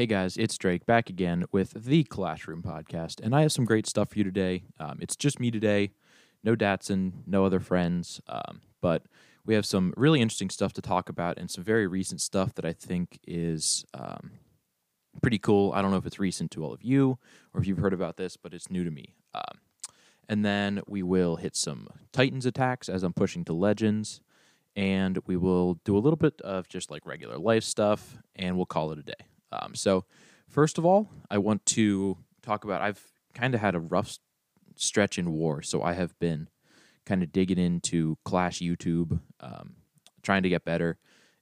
Hey guys, it's Drake back again with the Classroom Podcast, and I have some great stuff for you today. Um, it's just me today, no Datsun, no other friends, um, but we have some really interesting stuff to talk about and some very recent stuff that I think is um, pretty cool. I don't know if it's recent to all of you or if you've heard about this, but it's new to me. Um, and then we will hit some Titans attacks as I'm pushing to Legends, and we will do a little bit of just like regular life stuff, and we'll call it a day. Um, so, first of all, I want to talk about I've kind of had a rough stretch in war, so I have been kind of digging into Clash YouTube, um, trying to get better,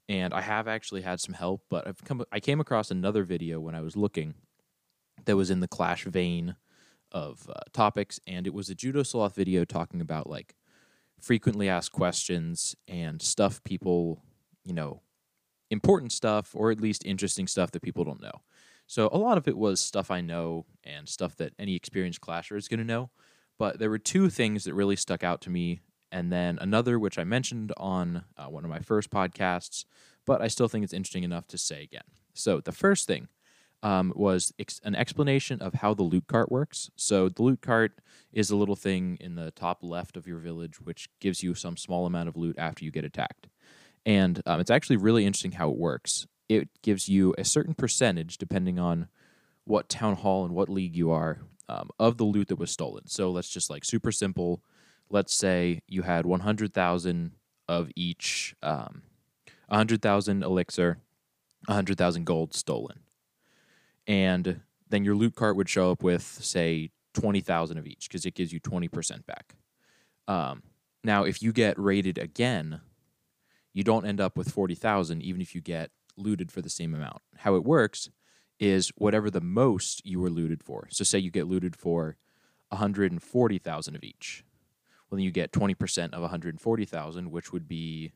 and I have actually had some help. But I've come I came across another video when I was looking that was in the Clash vein of uh, topics, and it was a Judo Sloth video talking about like frequently asked questions and stuff people you know important stuff or at least interesting stuff that people don't know. So a lot of it was stuff I know and stuff that any experienced clasher is going to know. But there were two things that really stuck out to me, and then another which I mentioned on uh, one of my first podcasts, but I still think it's interesting enough to say again. So the first thing um, was ex- an explanation of how the loot cart works. So the loot cart is a little thing in the top left of your village, which gives you some small amount of loot after you get attacked and um, it's actually really interesting how it works. It gives you a certain percentage, depending on what town hall and what league you are, um, of the loot that was stolen. So let's just like super simple. Let's say you had 100,000 of each, um, 100,000 elixir, 100,000 gold stolen. And then your loot cart would show up with, say, 20,000 of each because it gives you 20% back. Um, now, if you get raided again, you don't end up with 40,000 even if you get looted for the same amount. How it works is whatever the most you were looted for. So say you get looted for 140,000 of each. Well, then you get 20% of 140,000, which would be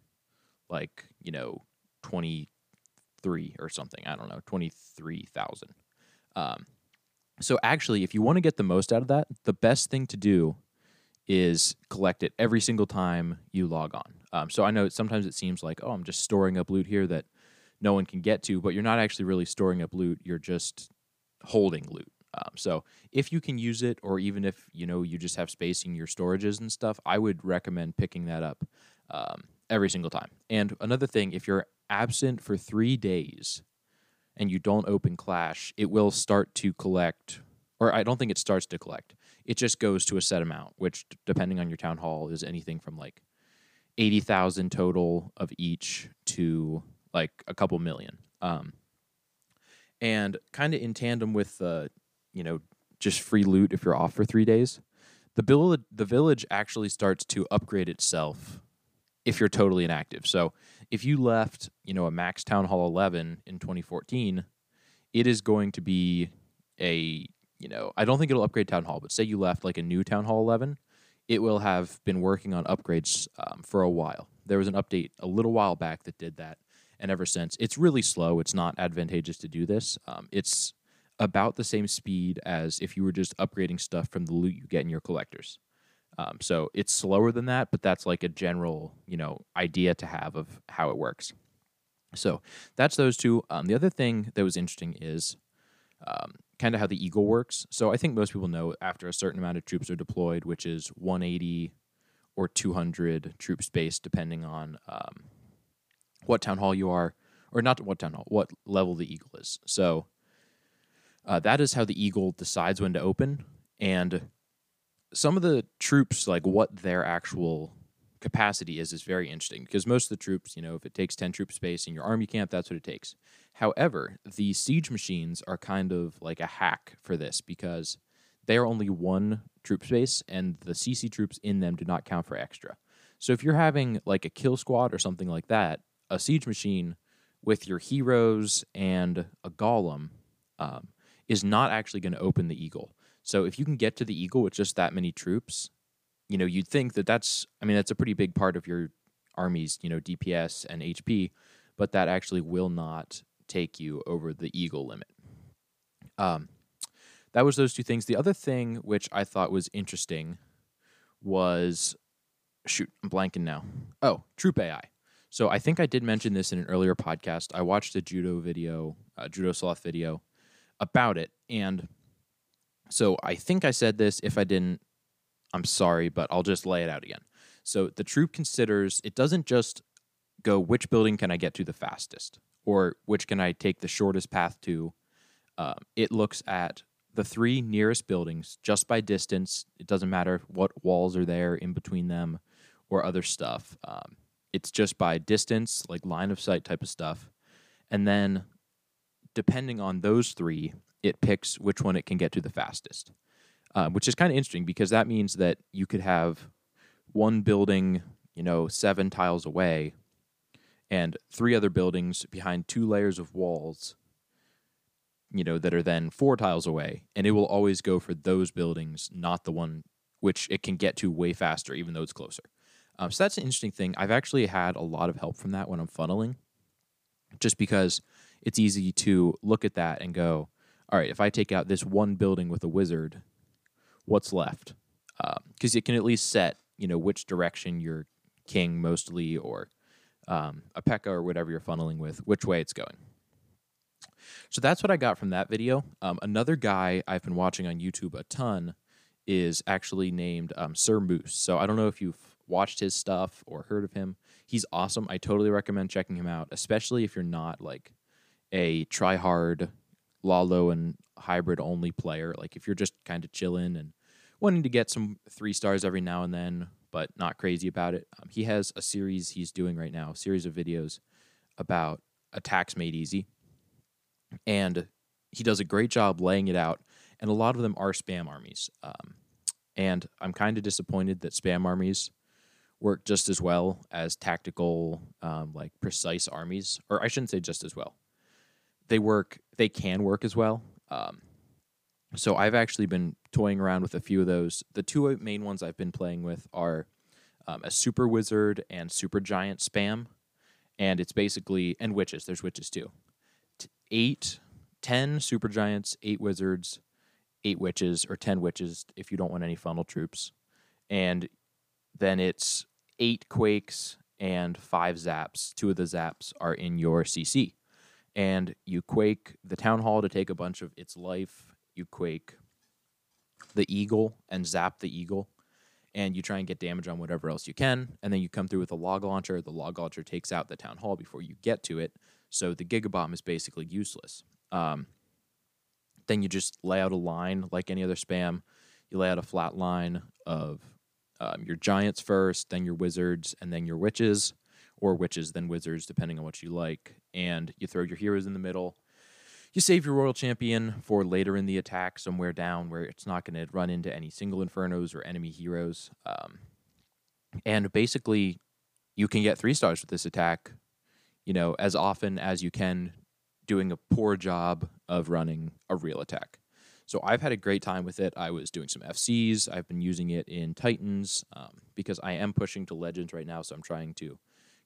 like, you know, 23 or something. I don't know, 23,000. Um, so actually, if you want to get the most out of that, the best thing to do is collect it every single time you log on. Um, so I know sometimes it seems like, oh, I'm just storing up loot here that no one can get to, but you're not actually really storing up loot. You're just holding loot. Um, so if you can use it, or even if you know you just have space in your storages and stuff, I would recommend picking that up um, every single time. And another thing, if you're absent for three days and you don't open Clash, it will start to collect, or I don't think it starts to collect. It just goes to a set amount, which depending on your town hall is anything from like 80,000 total of each to like a couple million. Um, and kind of in tandem with the, you know, just free loot if you're off for three days, the village, the village actually starts to upgrade itself if you're totally inactive. So if you left, you know, a max town hall 11 in 2014, it is going to be a, you know, I don't think it'll upgrade town hall, but say you left like a new town hall 11, it will have been working on upgrades um, for a while. There was an update a little while back that did that, and ever since, it's really slow. It's not advantageous to do this. Um, it's about the same speed as if you were just upgrading stuff from the loot you get in your collectors. Um, so it's slower than that, but that's like a general, you know, idea to have of how it works. So that's those two. Um, the other thing that was interesting is um, kind of how the Eagle works. So I think most people know after a certain amount of troops are deployed, which is 180 or 200 troops base, depending on um, what town hall you are, or not what town hall, what level the Eagle is. So uh, that is how the Eagle decides when to open. And some of the troops, like what their actual capacity is, is very interesting because most of the troops, you know, if it takes 10 troop space in your army camp, that's what it takes. However, the siege machines are kind of like a hack for this because they are only one troop space and the CC troops in them do not count for extra. So if you're having like a kill squad or something like that, a siege machine with your heroes and a golem um, is not actually going to open the eagle. So if you can get to the eagle with just that many troops, you know, you'd think that that's, I mean, that's a pretty big part of your army's, you know, DPS and HP, but that actually will not take you over the eagle limit. Um, that was those two things. The other thing which I thought was interesting was shoot, I'm blanking now. Oh, Troop AI. So I think I did mention this in an earlier podcast. I watched a judo video, a judo sloth video, about it. And so I think I said this. If I didn't, I'm sorry, but I'll just lay it out again. So the troop considers it doesn't just go which building can I get to the fastest or which can I take the shortest path to. Um, it looks at the three nearest buildings just by distance. It doesn't matter what walls are there in between them or other stuff. Um, it's just by distance, like line of sight type of stuff. And then depending on those three, it picks which one it can get to the fastest, uh, which is kind of interesting because that means that you could have one building, you know, seven tiles away and three other buildings behind two layers of walls you know that are then four tiles away. And it will always go for those buildings not the one which it can get to way faster even though it's closer. Um, so that's an interesting thing. I've actually had a lot of help from that when i'm funneling just because it's easy to look at that and go all right if i take out this one building with a wizard what's left because um, it can at least set you know which direction your king mostly or um, a P.E.K.K.A or whatever you're funneling with, which way it's going. So that's what I got from that video. Um, another guy I've been watching on YouTube a ton is actually named um, Sir Moose. So I don't know if you've watched his stuff or heard of him. He's awesome. I totally recommend checking him out, especially if you're not like a try hard Lalo and hybrid only player. Like if you're just kind of chilling and wanting to get some three stars every now and then, but not crazy about it. Um, he has a series he's doing right now, a series of videos about attacks made easy. And he does a great job laying it out. And a lot of them are spam armies. Um, and I'm kind of disappointed that spam armies work just as well as tactical, um, like precise armies. Or I shouldn't say just as well. They work, they can work as well. Um, so I've actually been toying around with a few of those. The two main ones I've been playing with are um, a super wizard and super giant spam, and it's basically and witches. There's witches too. T- eight, ten super giants, eight wizards, eight witches, or ten witches if you don't want any funnel troops, and then it's eight quakes and five zaps. Two of the zaps are in your CC, and you quake the town hall to take a bunch of its life. You quake the eagle and zap the eagle and you try and get damage on whatever else you can and then you come through with a log launcher. The log launcher takes out the town hall before you get to it so the gigabomb is basically useless. Um, then you just lay out a line like any other spam. You lay out a flat line of um, your giants first then your wizards and then your witches or witches then wizards depending on what you like and you throw your heroes in the middle you save your royal champion for later in the attack, somewhere down where it's not going to run into any single infernos or enemy heroes. Um, and basically, you can get three stars with this attack, you know, as often as you can, doing a poor job of running a real attack. So I've had a great time with it. I was doing some FCs. I've been using it in Titans um, because I am pushing to Legends right now. So I'm trying to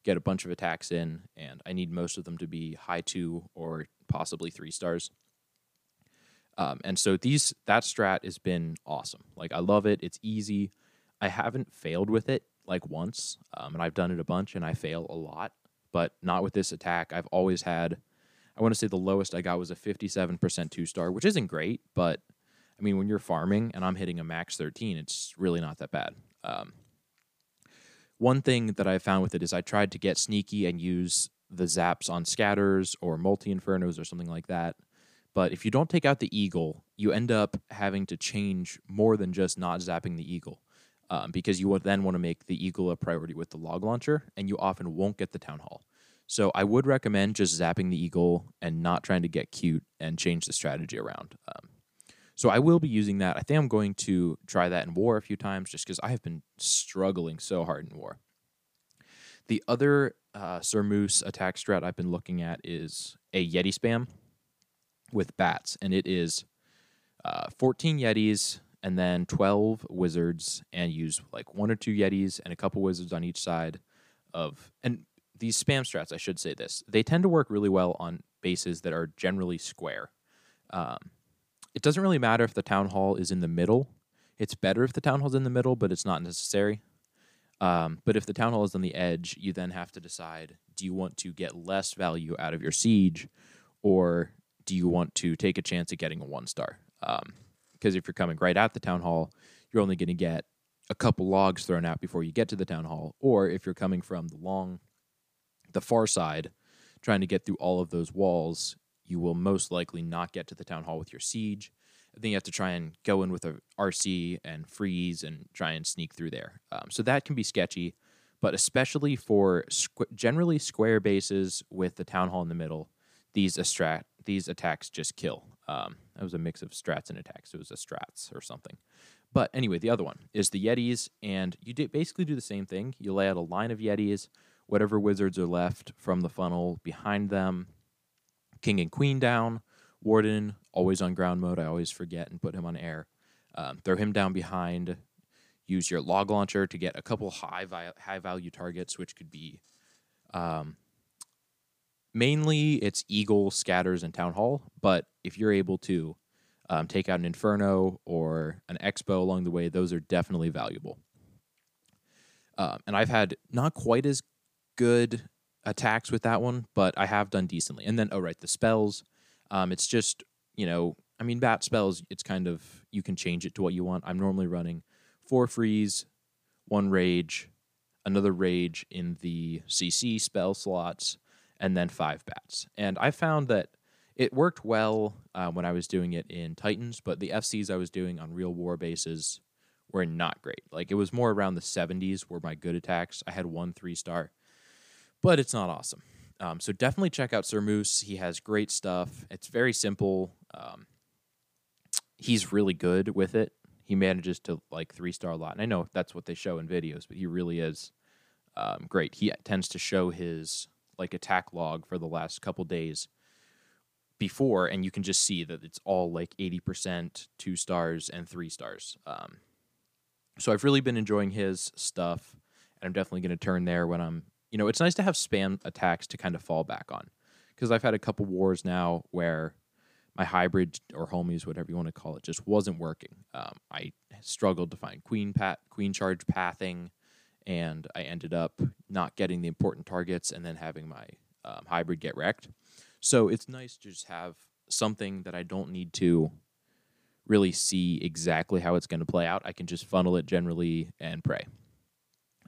get a bunch of attacks in, and I need most of them to be high two or possibly three stars. Um, and so these that strat has been awesome. Like I love it. It's easy. I haven't failed with it like once, um, and I've done it a bunch, and I fail a lot, but not with this attack. I've always had. I want to say the lowest I got was a 57% two star, which isn't great, but I mean, when you're farming and I'm hitting a max 13, it's really not that bad. Um, one thing that I found with it is I tried to get sneaky and use the zaps on scatters or multi infernos or something like that. But if you don't take out the eagle, you end up having to change more than just not zapping the eagle. Um, because you would then want to make the eagle a priority with the log launcher, and you often won't get the town hall. So I would recommend just zapping the eagle and not trying to get cute and change the strategy around. Um, so I will be using that. I think I'm going to try that in war a few times just because I have been struggling so hard in war. The other uh, Sir Moose attack strat I've been looking at is a Yeti spam with bats, and it is uh, 14 Yetis and then 12 wizards, and use like one or two Yetis and a couple wizards on each side of. And these spam strats, I should say this, they tend to work really well on bases that are generally square. Um, it doesn't really matter if the town hall is in the middle. It's better if the town hall's in the middle, but it's not necessary. Um, but if the town hall is on the edge, you then have to decide: do you want to get less value out of your siege, or do you want to take a chance at getting a one star? Because if you're coming right at the town hall, you're only going to get a couple logs thrown out before you get to the town hall. Or if you're coming from the long, the far side, trying to get through all of those walls, you will most likely not get to the town hall with your siege. I think you have to try and go in with a RC and freeze and try and sneak through there. Um, so that can be sketchy, but especially for squ- generally square bases with the town hall in the middle, these these attacks just kill. Um, that was a mix of strats and attacks. It was a strats or something. But anyway, the other one is the Yetis, and you basically do the same thing. You lay out a line of Yetis, whatever wizards are left from the funnel behind them, king and queen down, warden always on ground mode. I always forget and put him on air. Um, throw him down behind. Use your log launcher to get a couple high vi- high value targets, which could be um, mainly it's eagle, scatters, and town hall. But if you're able to um, take out an inferno or an expo along the way, those are definitely valuable. Um, and I've had not quite as good attacks with that one, but I have done decently. And then, oh right, the spells. Um, it's just you know, I mean, bat spells. It's kind of you can change it to what you want. I'm normally running four freeze, one rage, another rage in the CC spell slots, and then five bats. And I found that it worked well uh, when I was doing it in Titans, but the FCs I was doing on real war bases were not great. Like it was more around the 70s were my good attacks. I had one three star, but it's not awesome. Um, so definitely check out Sir Moose. He has great stuff. It's very simple. Um, he's really good with it. He manages to like three star a lot, and I know that's what they show in videos, but he really is um, great. He tends to show his like attack log for the last couple days before, and you can just see that it's all like eighty percent two stars and three stars. Um, so I've really been enjoying his stuff, and I'm definitely going to turn there when I'm. You know, it's nice to have spam attacks to kind of fall back on, because I've had a couple wars now where my hybrid or homies, whatever you want to call it, just wasn't working. Um, I struggled to find queen pat queen charge pathing, and I ended up not getting the important targets and then having my um, hybrid get wrecked. So it's nice to just have something that I don't need to really see exactly how it's going to play out. I can just funnel it generally and pray.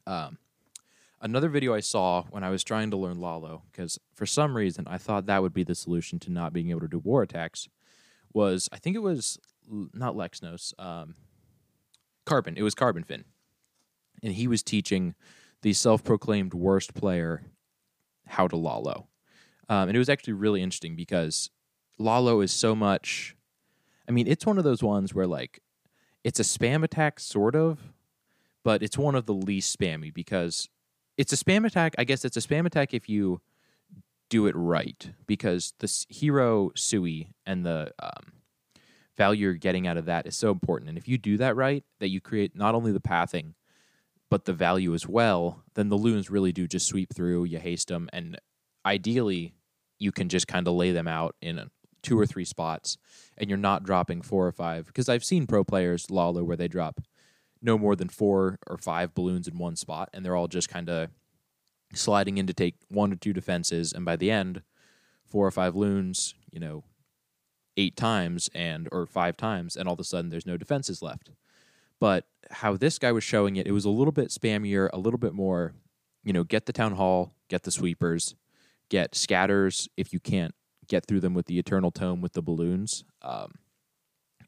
Um, another video I saw when I was trying to learn Lalo, because for some reason I thought that would be the solution to not being able to do war attacks, was I think it was not Lexnos, um, Carbon. It was Carbon Fin, and he was teaching the self-proclaimed worst player how to Lalo, um, and it was actually really interesting because Lalo is so much. I mean, it's one of those ones where like it's a spam attack, sort of, but it's one of the least spammy because it's a spam attack. I guess it's a spam attack if you do it right, because the hero Sui and the um, value you're getting out of that is so important. And if you do that right, that you create not only the pathing, but the value as well, then the loons really do just sweep through. You haste them, and ideally, you can just kind of lay them out in two or three spots, and you're not dropping four or five. Because I've seen pro players Lalo where they drop no more than four or five balloons in one spot, and they're all just kind of sliding in to take one or two defenses, and by the end, four or five loons, you know, eight times and or five times, and all of a sudden there's no defenses left. But how this guy was showing it, it was a little bit spammier, a little bit more, you know, get the town hall, get the sweepers, get scatters if you can't get through them with the eternal tome with the balloons, um,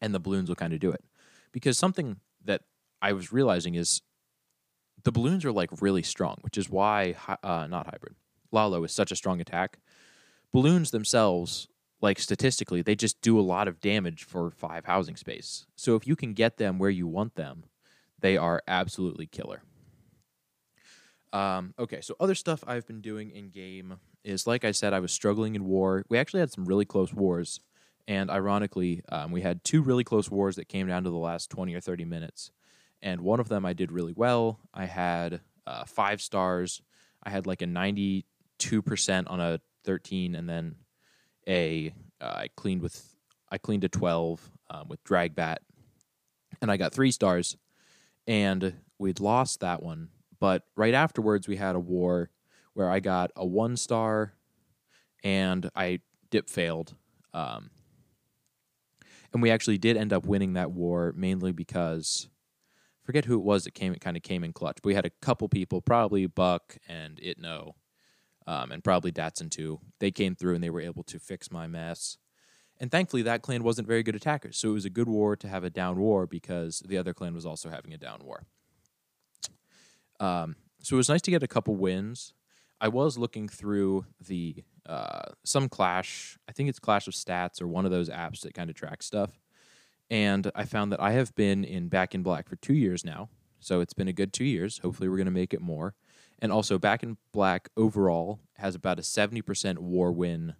and the balloons will kind of do it. Because something that I was realizing is the balloons are like really strong, which is why uh, not hybrid Lalo is such a strong attack. Balloons themselves, like statistically, they just do a lot of damage for five housing space. So if you can get them where you want them, they are absolutely killer. Um, okay, so other stuff I've been doing in game is like I said, I was struggling in war. We actually had some really close wars, and ironically, um, we had two really close wars that came down to the last twenty or thirty minutes and one of them I did really well. I had uh, five stars. I had like a 92% on a 13, and then a uh, I cleaned with I cleaned a 12 um, with drag bat, and I got three stars. And we'd lost that one, but right afterwards we had a war where I got a one star, and I dip failed. Um, and we actually did end up winning that war mainly because forget who it was that came It kind of came in clutch. But we had a couple people, probably Buck and Itno, um, and probably Datsun too. They came through and they were able to fix my mess. And thankfully, that clan wasn't very good attackers, so it was a good war to have a down war because the other clan was also having a down war. Um, so it was nice to get a couple wins. I was looking through the uh, some Clash, I think it's Clash of Stats or one of those apps that kind of tracks stuff, and I found that I have been in Back in Black for two years now. So it's been a good two years. Hopefully, we're going to make it more. And also, Back in Black overall has about a 70% war win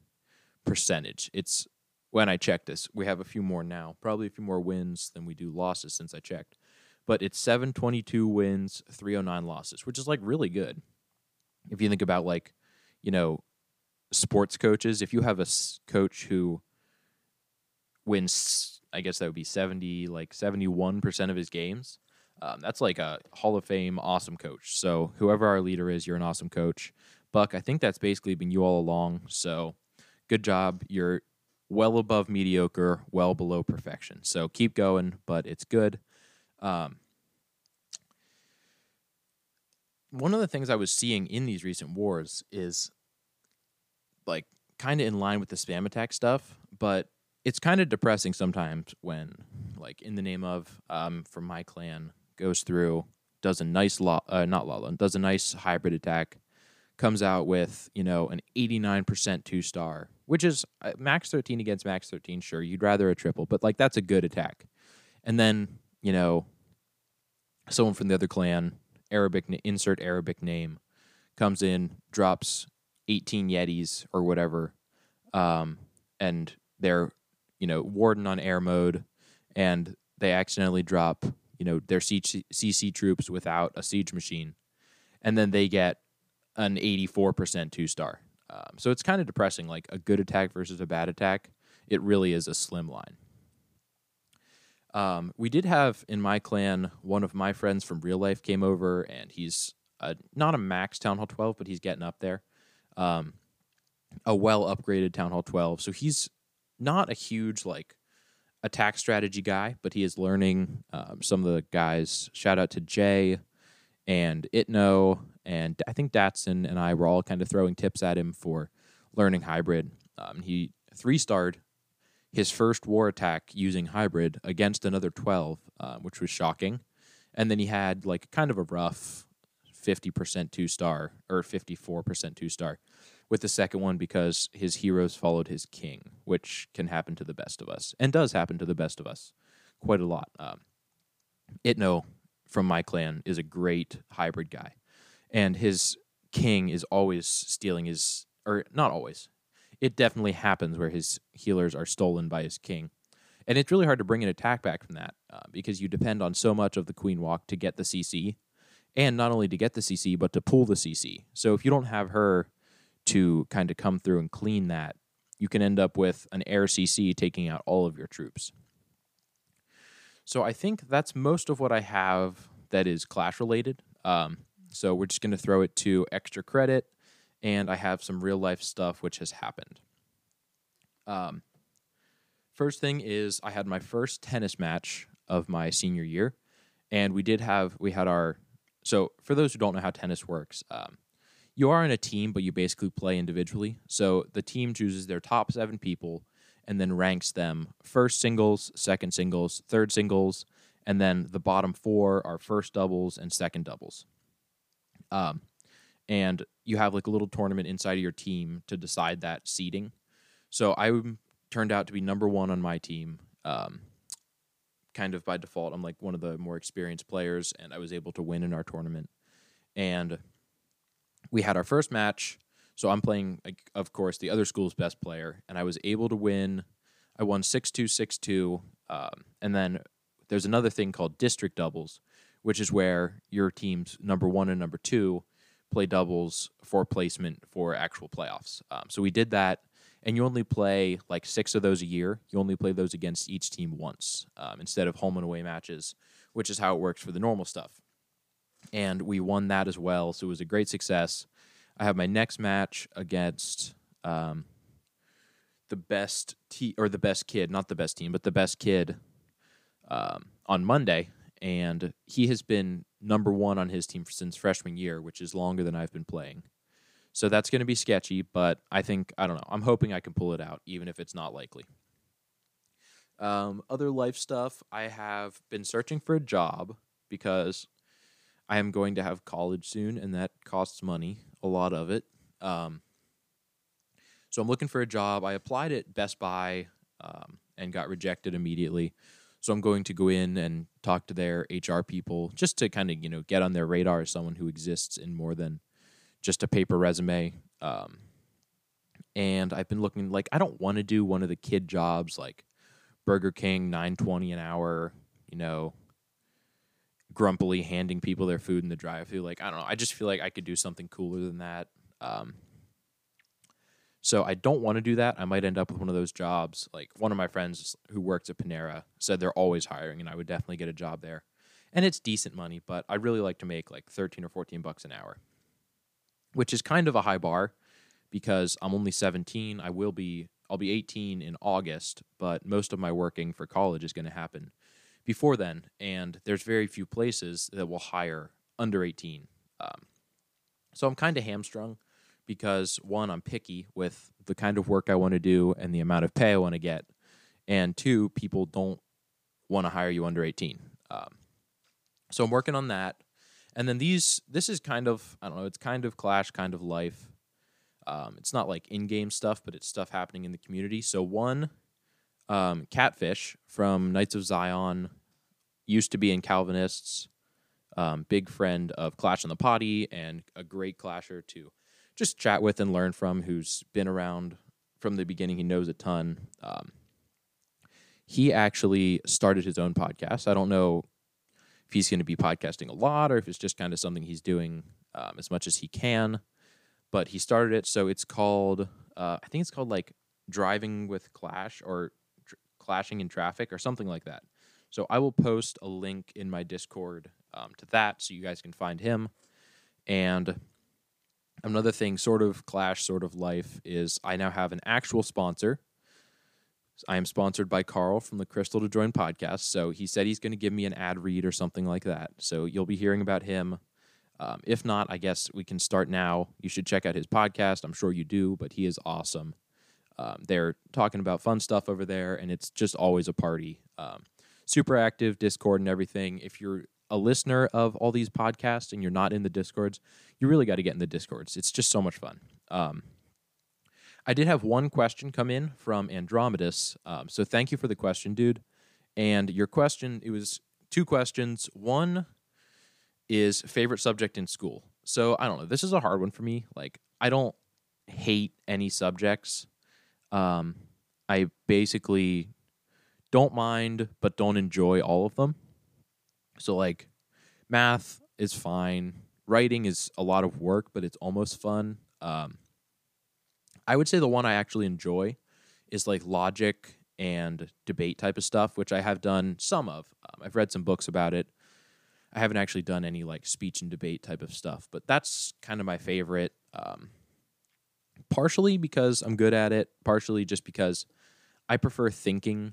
percentage. It's when I checked this, we have a few more now, probably a few more wins than we do losses since I checked. But it's 722 wins, 309 losses, which is like really good. If you think about like, you know, sports coaches, if you have a coach who wins I guess that would be 70, like 71% of his games. Um, that's like a Hall of Fame awesome coach. So whoever our leader is, you're an awesome coach. Buck, I think that's basically been you all along. So good job. You're well above mediocre, well below perfection. So keep going, but it's good. Um, one of the things I was seeing in these recent wars is like kind of in line with the spam attack stuff, but it's kind of depressing sometimes when, like, in the name of um, from my clan goes through, does a nice law, uh, not Lala, does a nice hybrid attack, comes out with you know an eighty nine percent two star, which is uh, max thirteen against max thirteen. Sure, you'd rather a triple, but like that's a good attack. And then you know, someone from the other clan, Arabic insert Arabic name, comes in, drops eighteen Yetis or whatever, um, and they're you know, Warden on air mode, and they accidentally drop, you know, their CC troops without a siege machine, and then they get an 84% two star. Um, so it's kind of depressing. Like a good attack versus a bad attack, it really is a slim line. Um, we did have in my clan one of my friends from real life came over, and he's a, not a max Town Hall 12, but he's getting up there. Um, a well upgraded Town Hall 12. So he's not a huge like attack strategy guy, but he is learning um, some of the guys. Shout out to Jay and Itno, and I think Datsun and I were all kind of throwing tips at him for learning hybrid. Um, he three starred his first war attack using hybrid against another 12, uh, which was shocking. And then he had like kind of a rough 50% two star or 54% two star with the second one because his heroes followed his king, which can happen to the best of us and does happen to the best of us quite a lot. Um, Itno from my clan is a great hybrid guy, and his king is always stealing his, or not always. It definitely happens where his healers are stolen by his king. And it's really hard to bring an attack back from that uh, because you depend on so much of the queen walk to get the CC, and not only to get the CC, but to pull the CC. So if you don't have her to kind of come through and clean that, you can end up with an air CC taking out all of your troops. So I think that's most of what I have that is clash related. Um, so we're just going to throw it to extra credit, and I have some real life stuff which has happened. Um, first thing is I had my first tennis match of my senior year, and we did have we had our so for those who don't know how tennis works, um, you are in a team, but you basically play individually. So the team chooses their top seven people and then ranks them first singles, second singles, third singles, and then the bottom four are first doubles and second doubles. Um, and you have like a little tournament inside of your team to decide that seeding. So I turned out to be number one on my team. Um, kind of by default, I'm like one of the more experienced players, and I was able to win in our tournament. And we had our first match. So I'm playing, of course, the other school's best player, and I was able to win. I won 6 2, 6 2. Um, and then there's another thing called district doubles, which is where your team's number one and number two play doubles for placement for actual playoffs. Um, so we did that, and you only play like six of those a year. You only play those against each team once um, instead of home and away matches, which is how it works for the normal stuff and we won that as well. So it was a great success. I have my next match against um, the best te- or the best kid, not the best team, but the best kid um, on Monday, and he has been number one on his team since freshman year, which is longer than I've been playing. So that's going to be sketchy, but I think I don't know. I'm hoping I can pull it out, even if it's not likely. Um, other life stuff. I have been searching for a job because I am going to have college soon, and that costs money, a lot of it. Um, so I'm looking for a job. I applied at Best Buy um, and got rejected immediately. So I'm going to go in and talk to their HR people just to kind of you know get on their radar as someone who exists in more than just a paper resume. Um, and I've been looking like I don't want to do one of the kid jobs like Burger King nine twenty an hour, you know, grumpily handing people their food in the drive-through. Like I don't know, I just feel like I could do something cooler than that. Um, so I don't want to do that. I might end up with one of those jobs. Like one of my friends who works at Panera said they're always hiring, and I would definitely get a job there. And it's decent money, but I'd really like to make like thirteen or fourteen bucks an hour, which is kind of a high bar because I'm only seventeen. I will be I'll be 18 in August, but most of my working for college is going to happen before then, and there's very few places that will hire under 18. Um, so I'm kind of hamstrung because one, I'm picky with the kind of work I want to do and the amount of pay I want to get, and two, people don't want to hire you under 18. Um, so I'm working on that, and then these, this is kind of I don't know, it's kind of clash, kind of life. Um, it's not like in-game stuff, but it's stuff happening in the community. So one, um, Catfish from Knights of Zion used to be in Calvinists. Um, big friend of Clash on the Potty and a great clasher to just chat with and learn from, who's been around from the beginning. He knows a ton. Um, he actually started his own podcast. I don't know if he's going to be podcasting a lot or if it's just kind of something he's doing um, as much as he can. But he started it, so it's called. Uh, I think it's called like driving with Clash or clashing in traffic or something like that. So I will post a link in my Discord um, to that, so you guys can find him. And Another thing, sort of clash, sort of life, is I now have an actual sponsor. I am sponsored by Carl from the Crystal to Join podcast. So he said he's going to give me an ad read or something like that. So you'll be hearing about him. Um, if not, I guess we can start now. You should check out his podcast. I'm sure you do, but he is awesome. Um, they're talking about fun stuff over there, and it's just always a party. Um, super active Discord and everything. If you're a listener of all these podcasts and you're not in the discords, you really got to get in the discords. It's just so much fun. Um, I did have one question come in from Andromedus. Um, so thank you for the question, dude. And your question, it was two questions. One is favorite subject in school. So I don't know. This is a hard one for me. Like, I don't hate any subjects. Um, I basically don't mind, but don't enjoy all of them. So like math is fine. Writing is a lot of work, but it's almost fun. Um, I would say the one I actually enjoy is like logic and debate type of stuff, which I have done some of. Um, I've read some books about it. I haven't actually done any like speech and debate type of stuff, but that's kind of my favorite. Um, partially because I'm good at it, partially just because I prefer thinking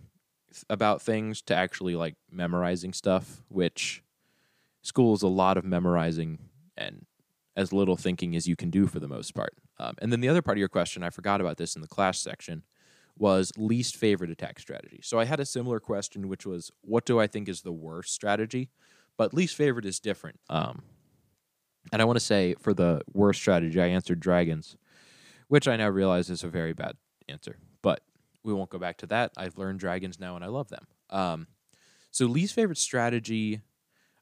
about things to actually like memorizing stuff, which school is a lot of memorizing and as little thinking as you can do for the most part. Um, and then the other part of your question, I forgot about this in the class section, was least favorite attack strategy. So I had a similar question, which was, what do I think is the worst strategy? But least favorite is different. Um, and I want to say for the worst strategy, I answered dragons, which I now realize is a very bad answer. We won't go back to that. I've learned dragons now and I love them. Um, so least favorite strategy,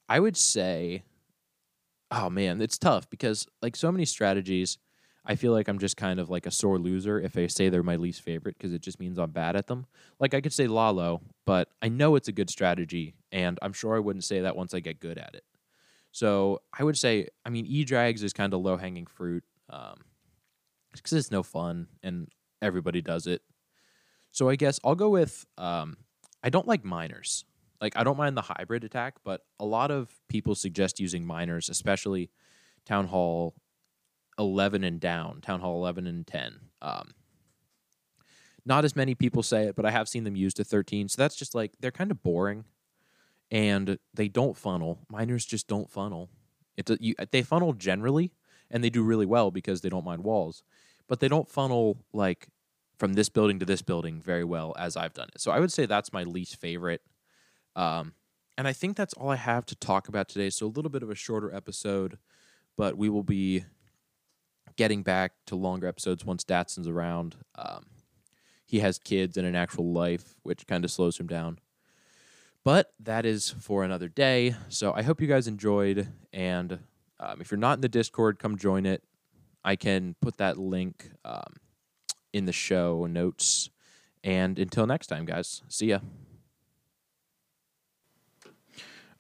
I would say, oh man, it's tough because like so many strategies, I feel like I'm just kind of like a sore loser if I say they're my least favorite because it just means I'm bad at them. Like I could say Lalo, but I know it's a good strategy, and I'm sure I wouldn't say that once I get good at it. So I would say, I mean, E drags is kind of low hanging fruit because um, it's no fun and everybody does it. So I guess I'll go with um, I don't like miners. Like I don't mind the hybrid attack, but a lot of people suggest using miners, especially Town Hall 11 and down, Town Hall 11 and 10. Um, Not as many people say it, but I have seen them used to 13. So that's just like they're kind of boring, and they don't funnel. Miners just don't funnel. It you, they funnel generally, and they do really well because they don't mind walls, but they don't funnel like from this building to this building very well as I've done it. So I would say that's my least favorite. Um, and I think that's all I have to talk about today. So a little bit of a shorter episode, but we will be getting back to longer episodes once Datsun's around. Um, he has kids and an actual life, which kind of slows him down. But that is for another day. So I hope you guys enjoyed. And um, if you're not in the Discord, come join it. I can put that link um, in the show notes. And until next time, guys, see ya.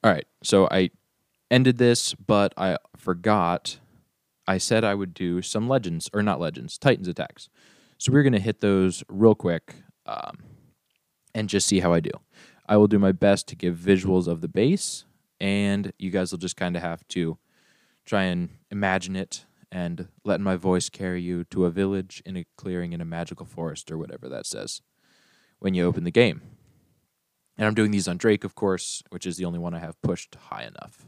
All right. So I ended this, but I forgot. I said I would do some legends, or not legends, Titans attacks. So we're going to hit those real quick um, and just see how I do. I will do my best to give visuals of the base, and you guys will just kind of have to try and imagine it and let my voice carry you to a village in a clearing in a magical forest or whatever that says when you open the game. And I'm doing these on Drake, of course, which is the only one I have pushed high enough.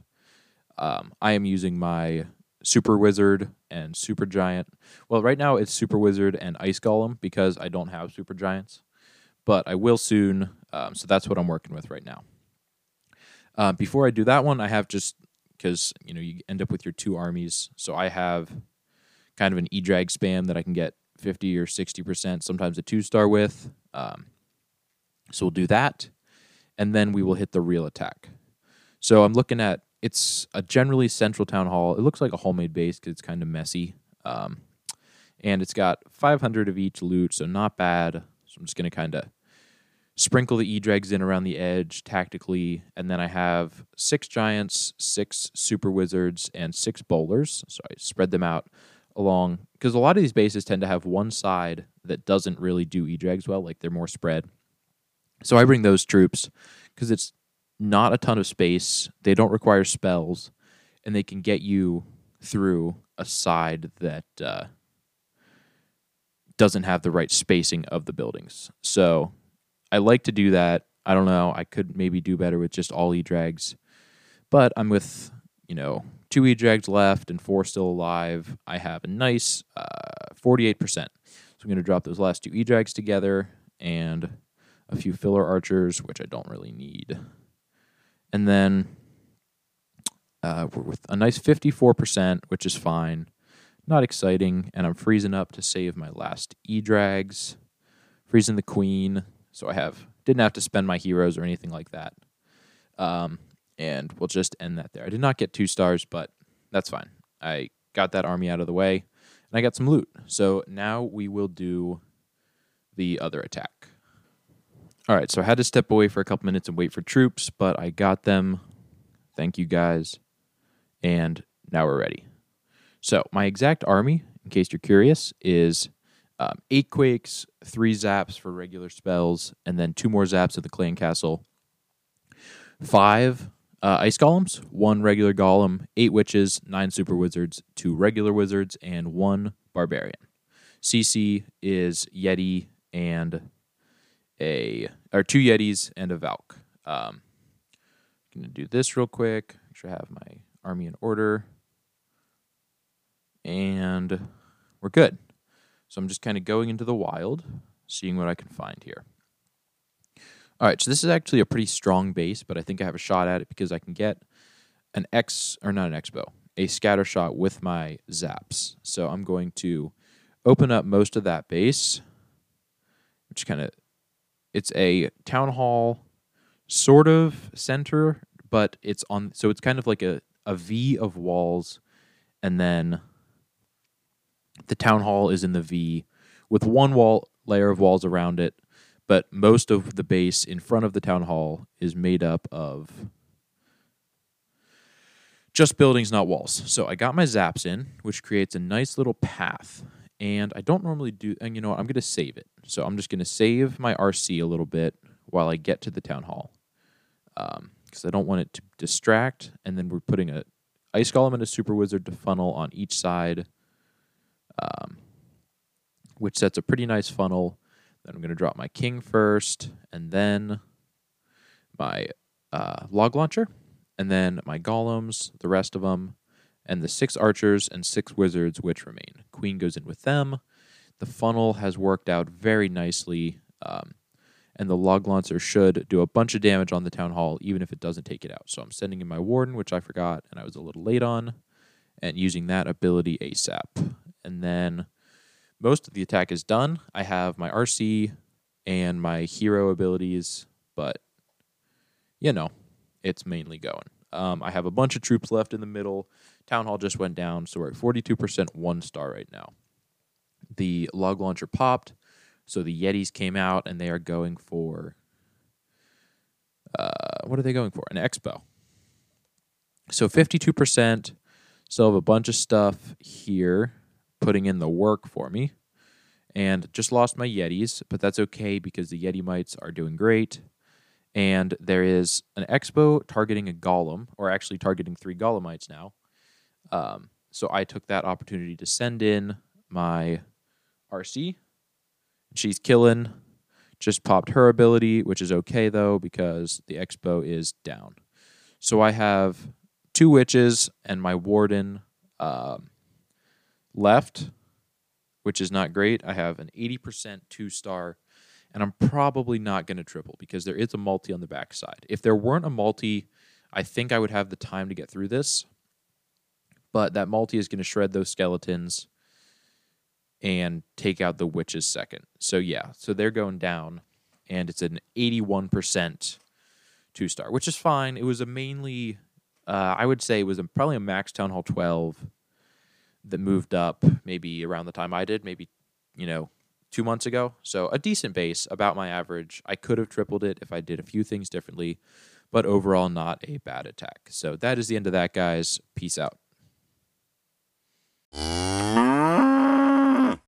Um, I am using my Super Wizard and Super Giant. Well, right now it's Super Wizard and Ice Golem because I don't have Super Giants, but I will soon. Um, so that's what I'm working with right now. Uh, before I do that one, I have just because you know you end up with your two armies. So I have kind of an E drag spam that I can get 50 or 60 percent, sometimes a two star with. Um, so we'll do that and then we will hit the real attack. So I'm looking at it's a generally central town hall. It looks like a homemade base because it's kind of messy. Um, and it's got 500 of each loot, so not bad. So I'm just to kind of sprinkle the E-Drags in around the edge tactically. And then I have six giants, six super wizards, and six bowlers. So I spread them out along because a lot of these bases tend to have one side that doesn't really do E-Drags well, like they're more spread. So I bring those troops because it's not a ton of space. They don't require spells, and they can get you through a side that uh, doesn't have the right spacing of the buildings. So I like to do that. I don't know. I could maybe do better with just all E drags, but I'm with you know two E drags left and four still alive. I have a nice uh, 48%. So I'm going to drop those last two E drags together and a few filler archers, which I don't really need. And then uh, we're with a nice 54%, which is fine. Not exciting. And I'm freezing up to save my last E-drags. Freezing the queen. So I have didn't have to spend my heroes or anything like that. Um, and we'll just end that there. I did not get two stars, but that's fine. I got that army out of the way, and I got some loot. So now we will do the other attack. All right, so I had to step away for a couple minutes and wait for troops, but I got them. Thank you guys. And now we're ready. So, my exact army, in case you're curious, is um, eight quakes, three zaps for regular spells, and then two more zaps at the clan castle. Five uh, ice golems, one regular golem, eight witches, nine super wizards, two regular wizards, and one barbarian. CC is Yeti and a or two Yetis and a Valk. Um, I'm gonna do this real quick. Make sure I have my army in order, and we're good. So I'm just kind of going into the wild, seeing what I can find here. All right, so this is actually a pretty strong base, but I think I have a shot at it because I can get an X or not an X bow, a scatter shot with my zaps. So I'm going to open up most of that base, which kind of it's a town hall sort of center, but it's on so it's kind of like a, a V of walls and then the town hall is in the V with one wall layer of walls around it, but most of the base in front of the town hall is made up of just buildings, not walls. So I got my zaps in, which creates a nice little path and I don't normally do, and you know what, I'm going to save it. So I'm just going to save my RC a little bit while I get to the town hall. Because um, I don't want it to distract, and then we're putting a Ice Golem and a Super Wizard to funnel on each side, um, which sets a pretty nice funnel. Then I'm going to drop my king first, and then my uh, log launcher, and then my golems, the rest of them, and the six archers and six wizards which remain. Queen goes in with them. The funnel has worked out very nicely, um, and the log launcher should do a bunch of damage on the town hall, even if it doesn't take it out. So I'm sending in my warden, which I forgot and I was a little late on, and using that ability ASAP. And then most of the attack is done. I have my RC and my hero abilities, but you know, it's mainly going. Um, I have a bunch of troops left in the middle. Town Hall just went down, so we're at 42% one star right now. The log launcher popped, so the Yetis came out and they are going for. Uh, what are they going for? An X-bow. So 52%. Still have a bunch of stuff here putting in the work for me. And just lost my Yetis, but that's okay because the Yetimites are doing great. And there is an X-bow targeting a golem, or actually targeting three golemites now. Um, so I took that opportunity to send in my RC. She's killing. Just popped her ability, which is okay though, because the X-bow is down. So I have two witches and my warden um, left, which is not great. I have an 80% two star, and I'm probably not going to triple because there is a multi on the backside. If there weren't a multi, I think I would have the time to get through this. But that multi is going to shred those skeletons and take out the witches second. So yeah, so they're going down, and it's an 81% two star, which is fine. It was a mainly, uh, I would say, it was a, probably a max town hall 12 that moved up maybe around the time I did, maybe you know two months ago. So a decent base, about my average. I could have tripled it if I did a few things differently, but overall not a bad attack. So that is the end of that, guys. Peace out.